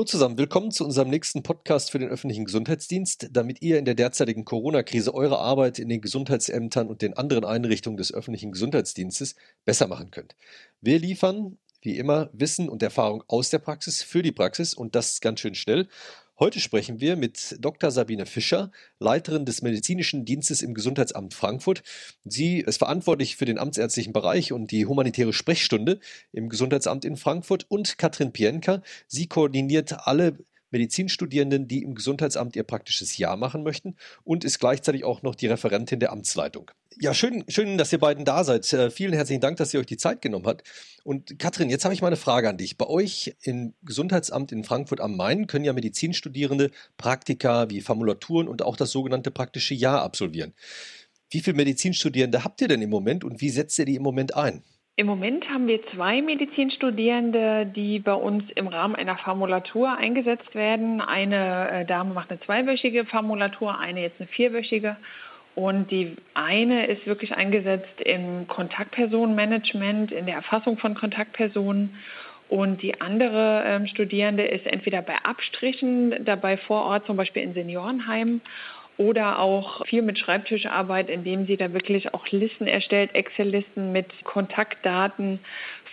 Hallo zusammen, willkommen zu unserem nächsten Podcast für den öffentlichen Gesundheitsdienst, damit ihr in der derzeitigen Corona-Krise eure Arbeit in den Gesundheitsämtern und den anderen Einrichtungen des öffentlichen Gesundheitsdienstes besser machen könnt. Wir liefern, wie immer, Wissen und Erfahrung aus der Praxis für die Praxis und das ganz schön schnell. Heute sprechen wir mit Dr. Sabine Fischer, Leiterin des medizinischen Dienstes im Gesundheitsamt Frankfurt. Sie ist verantwortlich für den amtsärztlichen Bereich und die humanitäre Sprechstunde im Gesundheitsamt in Frankfurt und Katrin Pienka. Sie koordiniert alle Medizinstudierenden, die im Gesundheitsamt ihr praktisches Jahr machen möchten und ist gleichzeitig auch noch die Referentin der Amtsleitung. Ja, schön, schön, dass ihr beiden da seid. Äh, vielen herzlichen Dank, dass ihr euch die Zeit genommen habt. Und Katrin, jetzt habe ich mal eine Frage an dich. Bei euch im Gesundheitsamt in Frankfurt am Main können ja Medizinstudierende Praktika wie Formulaturen und auch das sogenannte praktische Jahr absolvieren. Wie viele Medizinstudierende habt ihr denn im Moment und wie setzt ihr die im Moment ein? Im Moment haben wir zwei Medizinstudierende, die bei uns im Rahmen einer Formulatur eingesetzt werden. Eine äh, Dame macht eine zweiwöchige Formulatur, eine jetzt eine vierwöchige. Und die eine ist wirklich eingesetzt im Kontaktpersonenmanagement, in der Erfassung von Kontaktpersonen. Und die andere ähm, Studierende ist entweder bei Abstrichen dabei vor Ort, zum Beispiel in Seniorenheimen, oder auch viel mit Schreibtischarbeit, indem sie da wirklich auch Listen erstellt, Excel-Listen mit Kontaktdaten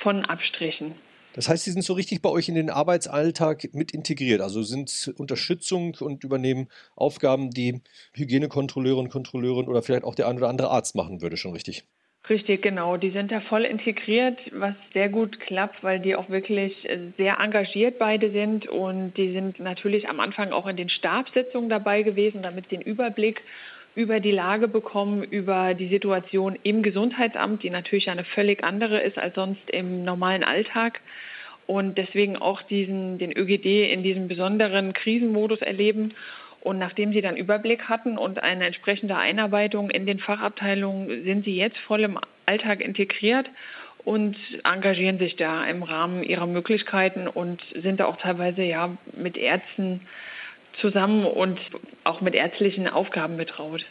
von Abstrichen. Das heißt, Sie sind so richtig bei euch in den Arbeitsalltag mit integriert, also sind Unterstützung und übernehmen Aufgaben, die Hygienekontrolleurin, Kontrolleurin oder vielleicht auch der ein oder andere Arzt machen würde, schon richtig. Richtig, genau. Die sind da voll integriert, was sehr gut klappt, weil die auch wirklich sehr engagiert beide sind. Und die sind natürlich am Anfang auch in den Stabssitzungen dabei gewesen, damit den Überblick über die Lage bekommen, über die Situation im Gesundheitsamt, die natürlich eine völlig andere ist als sonst im normalen Alltag. Und deswegen auch diesen, den ÖGD in diesem besonderen Krisenmodus erleben und nachdem sie dann Überblick hatten und eine entsprechende Einarbeitung in den Fachabteilungen, sind sie jetzt voll im Alltag integriert und engagieren sich da im Rahmen ihrer Möglichkeiten und sind da auch teilweise ja mit Ärzten zusammen und auch mit ärztlichen Aufgaben betraut.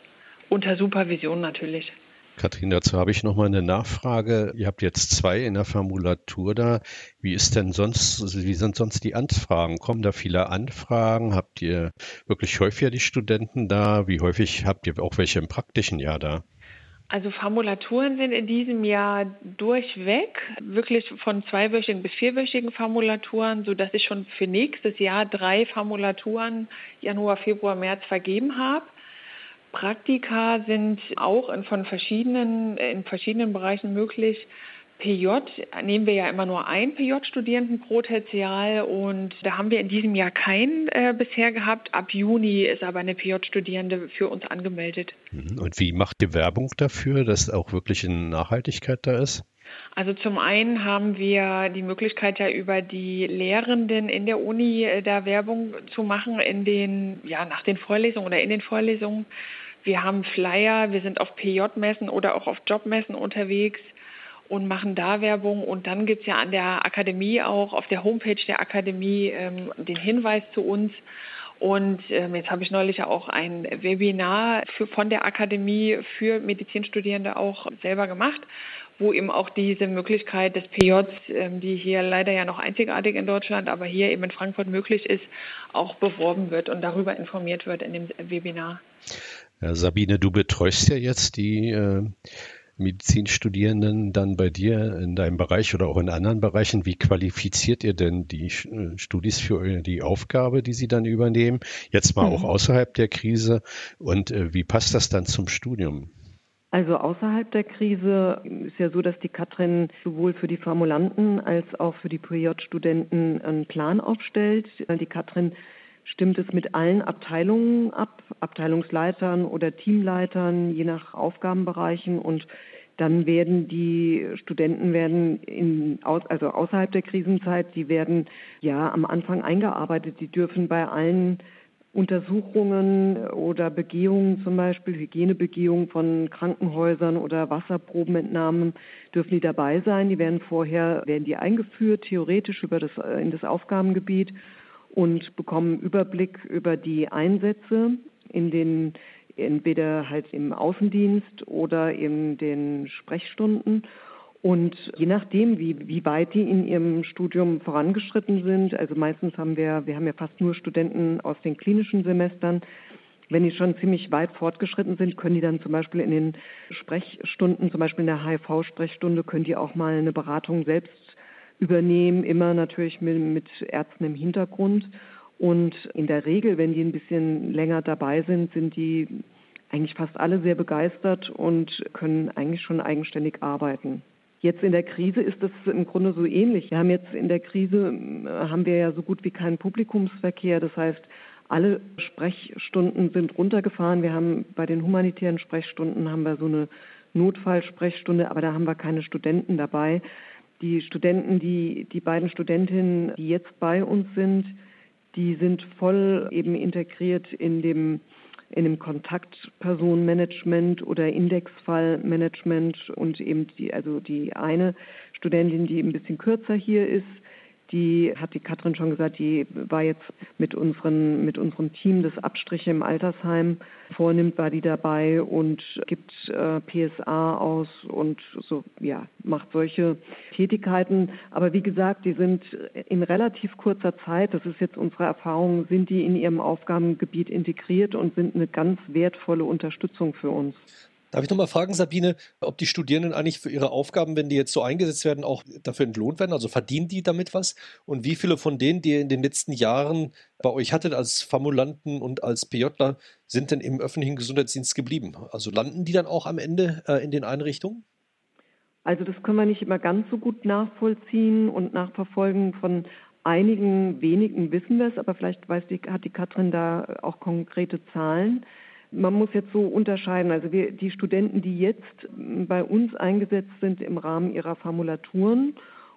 Unter Supervision natürlich. Kathrin, dazu habe ich noch mal eine Nachfrage. Ihr habt jetzt zwei in der Formulatur da. Wie ist denn sonst, wie sind sonst die Anfragen? Kommen da viele Anfragen? Habt ihr wirklich häufiger die Studenten da? Wie häufig habt ihr auch welche im praktischen Jahr da? Also Formulaturen sind in diesem Jahr durchweg, wirklich von zweiwöchigen bis vierwöchigen Formulaturen, sodass ich schon für nächstes Jahr drei Formulaturen Januar, Februar, März vergeben habe. Praktika sind auch in, von verschiedenen, in verschiedenen Bereichen möglich. PJ nehmen wir ja immer nur einen PJ-Studierenden pro Tertial und da haben wir in diesem Jahr keinen äh, bisher gehabt. Ab Juni ist aber eine PJ-Studierende für uns angemeldet. Mhm. Und wie macht ihr Werbung dafür, dass auch wirklich eine Nachhaltigkeit da ist? Also zum einen haben wir die Möglichkeit ja über die Lehrenden in der Uni äh, da Werbung zu machen in den, ja, nach den Vorlesungen oder in den Vorlesungen. Wir haben Flyer, wir sind auf PJ-Messen oder auch auf Jobmessen unterwegs und machen da Werbung. Und dann gibt es ja an der Akademie auch, auf der Homepage der Akademie, ähm, den Hinweis zu uns. Und ähm, jetzt habe ich neulich auch ein Webinar für, von der Akademie für Medizinstudierende auch selber gemacht, wo eben auch diese Möglichkeit des PJs, ähm, die hier leider ja noch einzigartig in Deutschland, aber hier eben in Frankfurt möglich ist, auch beworben wird und darüber informiert wird in dem Webinar. Ja, Sabine, du betreust ja jetzt die äh, Medizinstudierenden dann bei dir in deinem Bereich oder auch in anderen Bereichen. Wie qualifiziert ihr denn die äh, Studis für die Aufgabe, die sie dann übernehmen? Jetzt mal mhm. auch außerhalb der Krise. Und äh, wie passt das dann zum Studium? Also außerhalb der Krise ist ja so, dass die Katrin sowohl für die Formulanten als auch für die PJ-Studenten einen Plan aufstellt. Die Katrin stimmt es mit allen Abteilungen ab, Abteilungsleitern oder Teamleitern, je nach Aufgabenbereichen und dann werden die Studenten werden in, also außerhalb der Krisenzeit, die werden ja am Anfang eingearbeitet. Die dürfen bei allen Untersuchungen oder Begehungen zum Beispiel, Hygienebegehungen von Krankenhäusern oder Wasserprobenentnahmen dürfen die dabei sein. Die werden vorher, werden die eingeführt, theoretisch über das, in das Aufgabengebiet und bekommen Überblick über die Einsätze in den entweder halt im Außendienst oder in den Sprechstunden. Und je nachdem, wie, wie weit die in ihrem Studium vorangeschritten sind, also meistens haben wir, wir haben ja fast nur Studenten aus den klinischen Semestern, wenn die schon ziemlich weit fortgeschritten sind, können die dann zum Beispiel in den Sprechstunden, zum Beispiel in der HIV-Sprechstunde, können die auch mal eine Beratung selbst übernehmen, immer natürlich mit, mit Ärzten im Hintergrund. Und in der Regel, wenn die ein bisschen länger dabei sind, sind die eigentlich fast alle sehr begeistert und können eigentlich schon eigenständig arbeiten. Jetzt in der Krise ist das im Grunde so ähnlich. Wir haben jetzt in der Krise, äh, haben wir ja so gut wie keinen Publikumsverkehr. Das heißt, alle Sprechstunden sind runtergefahren. Wir haben bei den humanitären Sprechstunden haben wir so eine Notfallsprechstunde, aber da haben wir keine Studenten dabei. Die Studenten, die, die beiden Studentinnen, die jetzt bei uns sind, die sind voll eben integriert in dem, in dem Kontaktpersonenmanagement oder Indexfallmanagement und eben die, also die eine Studentin, die ein bisschen kürzer hier ist, die hat die Katrin schon gesagt, die war jetzt mit unseren, mit unserem Team, das Abstriche im Altersheim vornimmt, war die dabei und gibt äh, PSA aus und so, ja, macht solche Tätigkeiten. Aber wie gesagt, die sind in relativ kurzer Zeit, das ist jetzt unsere Erfahrung, sind die in ihrem Aufgabengebiet integriert und sind eine ganz wertvolle Unterstützung für uns. Darf ich nochmal fragen, Sabine, ob die Studierenden eigentlich für ihre Aufgaben, wenn die jetzt so eingesetzt werden, auch dafür entlohnt werden? Also verdienen die damit was? Und wie viele von denen, die ihr in den letzten Jahren bei euch hattet als Formulanten und als PJler, sind denn im öffentlichen Gesundheitsdienst geblieben? Also landen die dann auch am Ende äh, in den Einrichtungen? Also das können wir nicht immer ganz so gut nachvollziehen und nachverfolgen. Von einigen wenigen wissen wir es, aber vielleicht weiß die, hat die Katrin da auch konkrete Zahlen. Man muss jetzt so unterscheiden. Also wir, die Studenten, die jetzt bei uns eingesetzt sind im Rahmen ihrer Formulaturen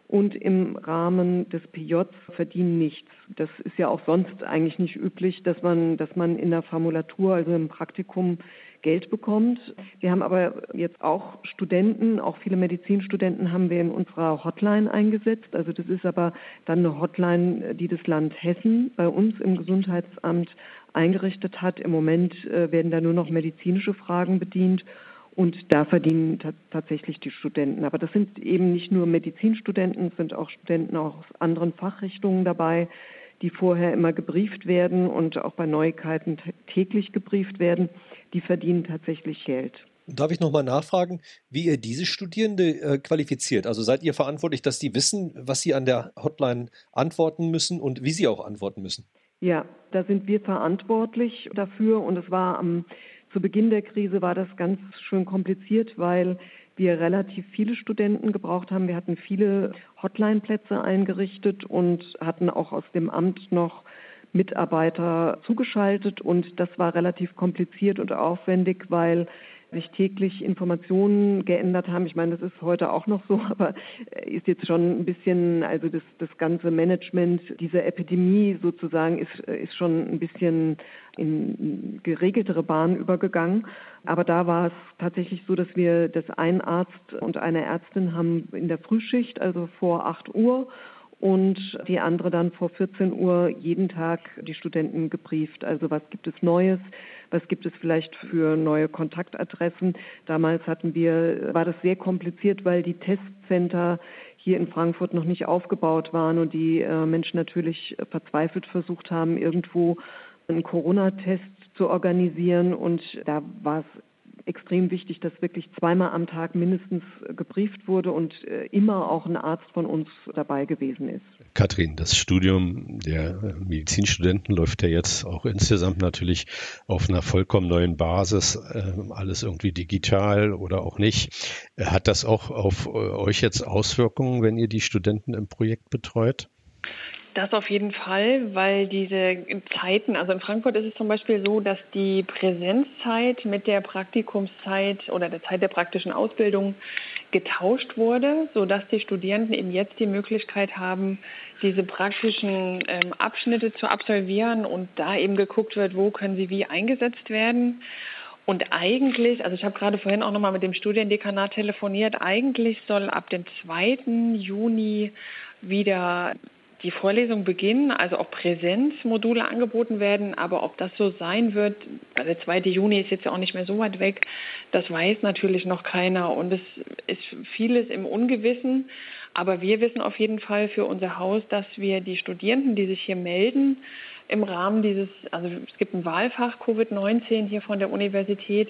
und im Rahmen des PJs verdienen nichts. Das ist ja auch sonst eigentlich nicht üblich, dass man, dass man in der Formulatur, also im Praktikum, Geld bekommt. Wir haben aber jetzt auch Studenten, auch viele Medizinstudenten haben wir in unserer Hotline eingesetzt. Also das ist aber dann eine Hotline, die das Land Hessen bei uns im Gesundheitsamt eingerichtet hat. Im Moment äh, werden da nur noch medizinische Fragen bedient. Und da verdienen tatsächlich die Studenten. Aber das sind eben nicht nur Medizinstudenten, es sind auch Studenten aus anderen Fachrichtungen dabei, die vorher immer gebrieft werden und auch bei Neuigkeiten täglich gebrieft werden. Die verdienen tatsächlich Geld. Darf ich nochmal nachfragen, wie ihr diese Studierende äh, qualifiziert? Also seid ihr verantwortlich, dass die wissen, was sie an der Hotline antworten müssen und wie sie auch antworten müssen? Ja, da sind wir verantwortlich dafür und es war am, zu Beginn der Krise war das ganz schön kompliziert, weil wir relativ viele Studenten gebraucht haben. Wir hatten viele Hotline-Plätze eingerichtet und hatten auch aus dem Amt noch Mitarbeiter zugeschaltet und das war relativ kompliziert und aufwendig, weil sich täglich Informationen geändert haben. Ich meine, das ist heute auch noch so, aber ist jetzt schon ein bisschen, also das, das ganze Management dieser Epidemie sozusagen ist, ist schon ein bisschen in geregeltere Bahnen übergegangen. Aber da war es tatsächlich so, dass wir das ein Arzt und eine Ärztin haben in der Frühschicht, also vor 8 Uhr und die andere dann vor 14 Uhr jeden Tag die Studenten gebrieft. Also was gibt es Neues? Was gibt es vielleicht für neue Kontaktadressen? Damals hatten wir, war das sehr kompliziert, weil die Testcenter hier in Frankfurt noch nicht aufgebaut waren und die äh, Menschen natürlich verzweifelt versucht haben, irgendwo einen Corona-Test zu organisieren. Und da war es extrem wichtig, dass wirklich zweimal am Tag mindestens gebrieft wurde und äh, immer auch ein Arzt von uns dabei gewesen ist. Kathrin, das Studium der Medizinstudenten läuft ja jetzt auch insgesamt natürlich auf einer vollkommen neuen Basis, äh, alles irgendwie digital oder auch nicht. Hat das auch auf äh, euch jetzt Auswirkungen, wenn ihr die Studenten im Projekt betreut? Das auf jeden Fall, weil diese Zeiten, also in Frankfurt ist es zum Beispiel so, dass die Präsenzzeit mit der Praktikumszeit oder der Zeit der praktischen Ausbildung getauscht wurde, sodass die Studierenden eben jetzt die Möglichkeit haben, diese praktischen ähm, Abschnitte zu absolvieren und da eben geguckt wird, wo können sie wie eingesetzt werden. Und eigentlich, also ich habe gerade vorhin auch nochmal mit dem Studiendekanat telefoniert, eigentlich soll ab dem 2. Juni wieder die Vorlesung beginnen, also auch Präsenzmodule angeboten werden. Aber ob das so sein wird, der 2. Juni ist jetzt ja auch nicht mehr so weit weg, das weiß natürlich noch keiner. Und es ist vieles im Ungewissen. Aber wir wissen auf jeden Fall für unser Haus, dass wir die Studierenden, die sich hier melden, im Rahmen dieses, also es gibt ein Wahlfach Covid-19 hier von der Universität,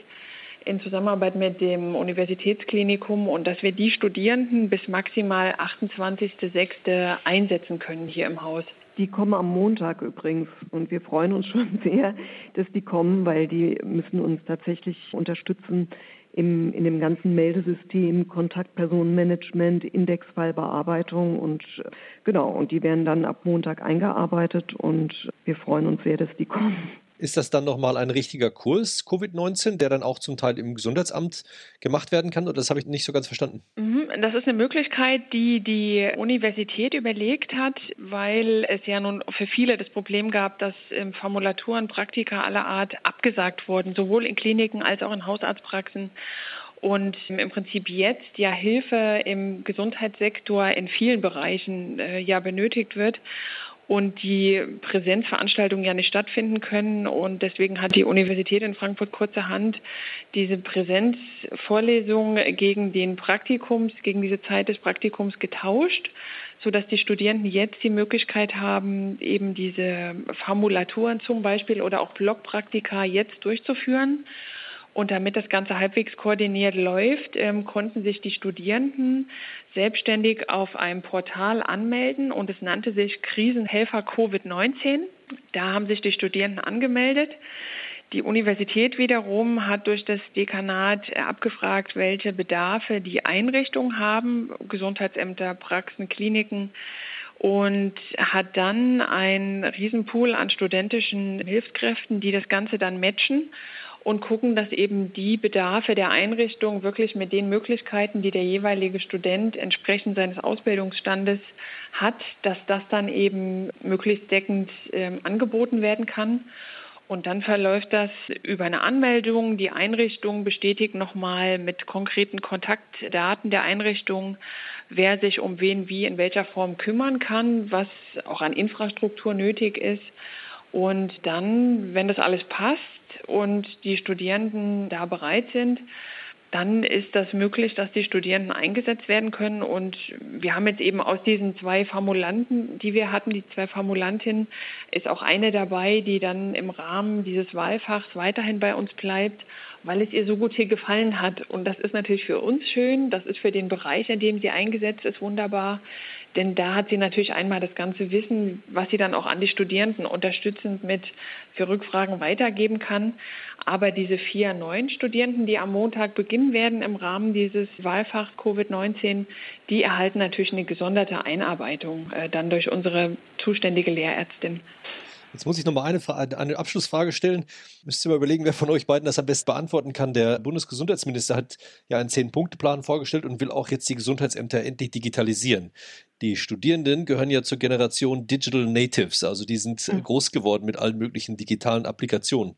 in Zusammenarbeit mit dem Universitätsklinikum und dass wir die Studierenden bis maximal 28.06. einsetzen können hier im Haus. Die kommen am Montag übrigens und wir freuen uns schon sehr, dass die kommen, weil die müssen uns tatsächlich unterstützen im, in dem ganzen Meldesystem, Kontaktpersonenmanagement, Indexfallbearbeitung und genau, und die werden dann ab Montag eingearbeitet und wir freuen uns sehr, dass die kommen. Ist das dann nochmal ein richtiger Kurs, Covid-19, der dann auch zum Teil im Gesundheitsamt gemacht werden kann? Oder das habe ich nicht so ganz verstanden? Mhm, das ist eine Möglichkeit, die die Universität überlegt hat, weil es ja nun für viele das Problem gab, dass Formulaturen, Praktika aller Art abgesagt wurden, sowohl in Kliniken als auch in Hausarztpraxen und im Prinzip jetzt ja Hilfe im Gesundheitssektor in vielen Bereichen äh, ja benötigt wird und die Präsenzveranstaltungen ja nicht stattfinden können. Und deswegen hat die Universität in Frankfurt kurzerhand diese Präsenzvorlesung gegen den Praktikums, gegen diese Zeit des Praktikums getauscht, sodass die Studierenden jetzt die Möglichkeit haben, eben diese Formulaturen zum Beispiel oder auch Blockpraktika jetzt durchzuführen. Und damit das Ganze halbwegs koordiniert läuft, ähm, konnten sich die Studierenden selbstständig auf einem Portal anmelden und es nannte sich Krisenhelfer Covid-19. Da haben sich die Studierenden angemeldet. Die Universität wiederum hat durch das Dekanat abgefragt, welche Bedarfe die Einrichtungen haben, Gesundheitsämter, Praxen, Kliniken, und hat dann einen Riesenpool an studentischen Hilfskräften, die das Ganze dann matchen und gucken, dass eben die Bedarfe der Einrichtung wirklich mit den Möglichkeiten, die der jeweilige Student entsprechend seines Ausbildungsstandes hat, dass das dann eben möglichst deckend äh, angeboten werden kann. Und dann verläuft das über eine Anmeldung. Die Einrichtung bestätigt nochmal mit konkreten Kontaktdaten der Einrichtung, wer sich um wen wie in welcher Form kümmern kann, was auch an Infrastruktur nötig ist. Und dann, wenn das alles passt und die Studierenden da bereit sind, dann ist das möglich, dass die Studierenden eingesetzt werden können. Und wir haben jetzt eben aus diesen zwei Formulanten, die wir hatten, die zwei Formulantinnen, ist auch eine dabei, die dann im Rahmen dieses Wahlfachs weiterhin bei uns bleibt, weil es ihr so gut hier gefallen hat. Und das ist natürlich für uns schön, das ist für den Bereich, in dem sie eingesetzt ist, wunderbar. Denn da hat sie natürlich einmal das ganze Wissen, was sie dann auch an die Studierenden unterstützend mit für Rückfragen weitergeben kann. Aber diese vier neuen Studierenden, die am Montag beginnen werden im Rahmen dieses Wahlfachs Covid-19, die erhalten natürlich eine gesonderte Einarbeitung äh, dann durch unsere zuständige Lehrärztin. Jetzt muss ich noch mal eine, eine Abschlussfrage stellen. Müsst ihr mal überlegen, wer von euch beiden das am besten beantworten kann. Der Bundesgesundheitsminister hat ja einen Zehn-Punkte-Plan vorgestellt und will auch jetzt die Gesundheitsämter endlich digitalisieren. Die Studierenden gehören ja zur Generation Digital Natives, also die sind mhm. groß geworden mit allen möglichen digitalen Applikationen.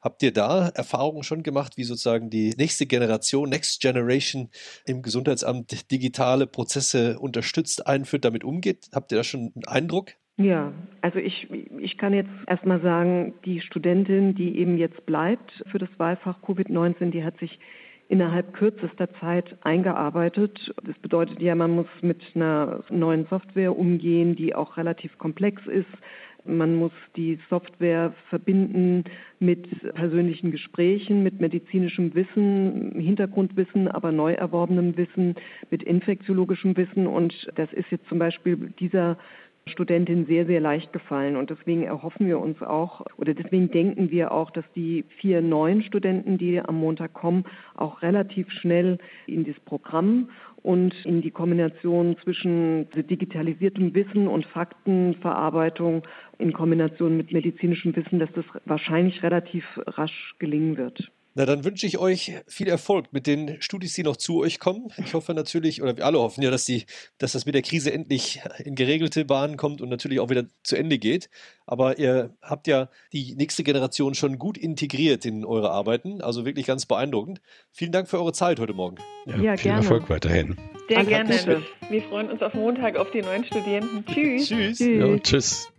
Habt ihr da Erfahrungen schon gemacht, wie sozusagen die nächste Generation, Next Generation im Gesundheitsamt digitale Prozesse unterstützt, einführt, damit umgeht? Habt ihr da schon einen Eindruck? Ja, also ich, ich kann jetzt erstmal sagen, die Studentin, die eben jetzt bleibt für das Wahlfach Covid-19, die hat sich innerhalb kürzester Zeit eingearbeitet. Das bedeutet ja, man muss mit einer neuen Software umgehen, die auch relativ komplex ist. Man muss die Software verbinden mit persönlichen Gesprächen, mit medizinischem Wissen, Hintergrundwissen, aber neu erworbenem Wissen, mit infektiologischem Wissen. Und das ist jetzt zum Beispiel dieser Studentin sehr, sehr leicht gefallen. Und deswegen erhoffen wir uns auch, oder deswegen denken wir auch, dass die vier neuen Studenten, die am Montag kommen, auch relativ schnell in das Programm und in die Kombination zwischen digitalisiertem Wissen und Faktenverarbeitung in Kombination mit medizinischem Wissen, dass das wahrscheinlich relativ rasch gelingen wird. Na, dann wünsche ich euch viel Erfolg mit den Studis, die noch zu euch kommen. Ich hoffe natürlich, oder wir alle hoffen ja, dass, die, dass das mit der Krise endlich in geregelte Bahnen kommt und natürlich auch wieder zu Ende geht. Aber ihr habt ja die nächste Generation schon gut integriert in eure Arbeiten. Also wirklich ganz beeindruckend. Vielen Dank für eure Zeit heute Morgen. Ja, ja viel gerne. Erfolg weiterhin. Sehr Alles gerne. Wir freuen uns auf Montag auf die neuen Studierenden. Tschüss. Tschüss. Tschüss. Ja, tschüss.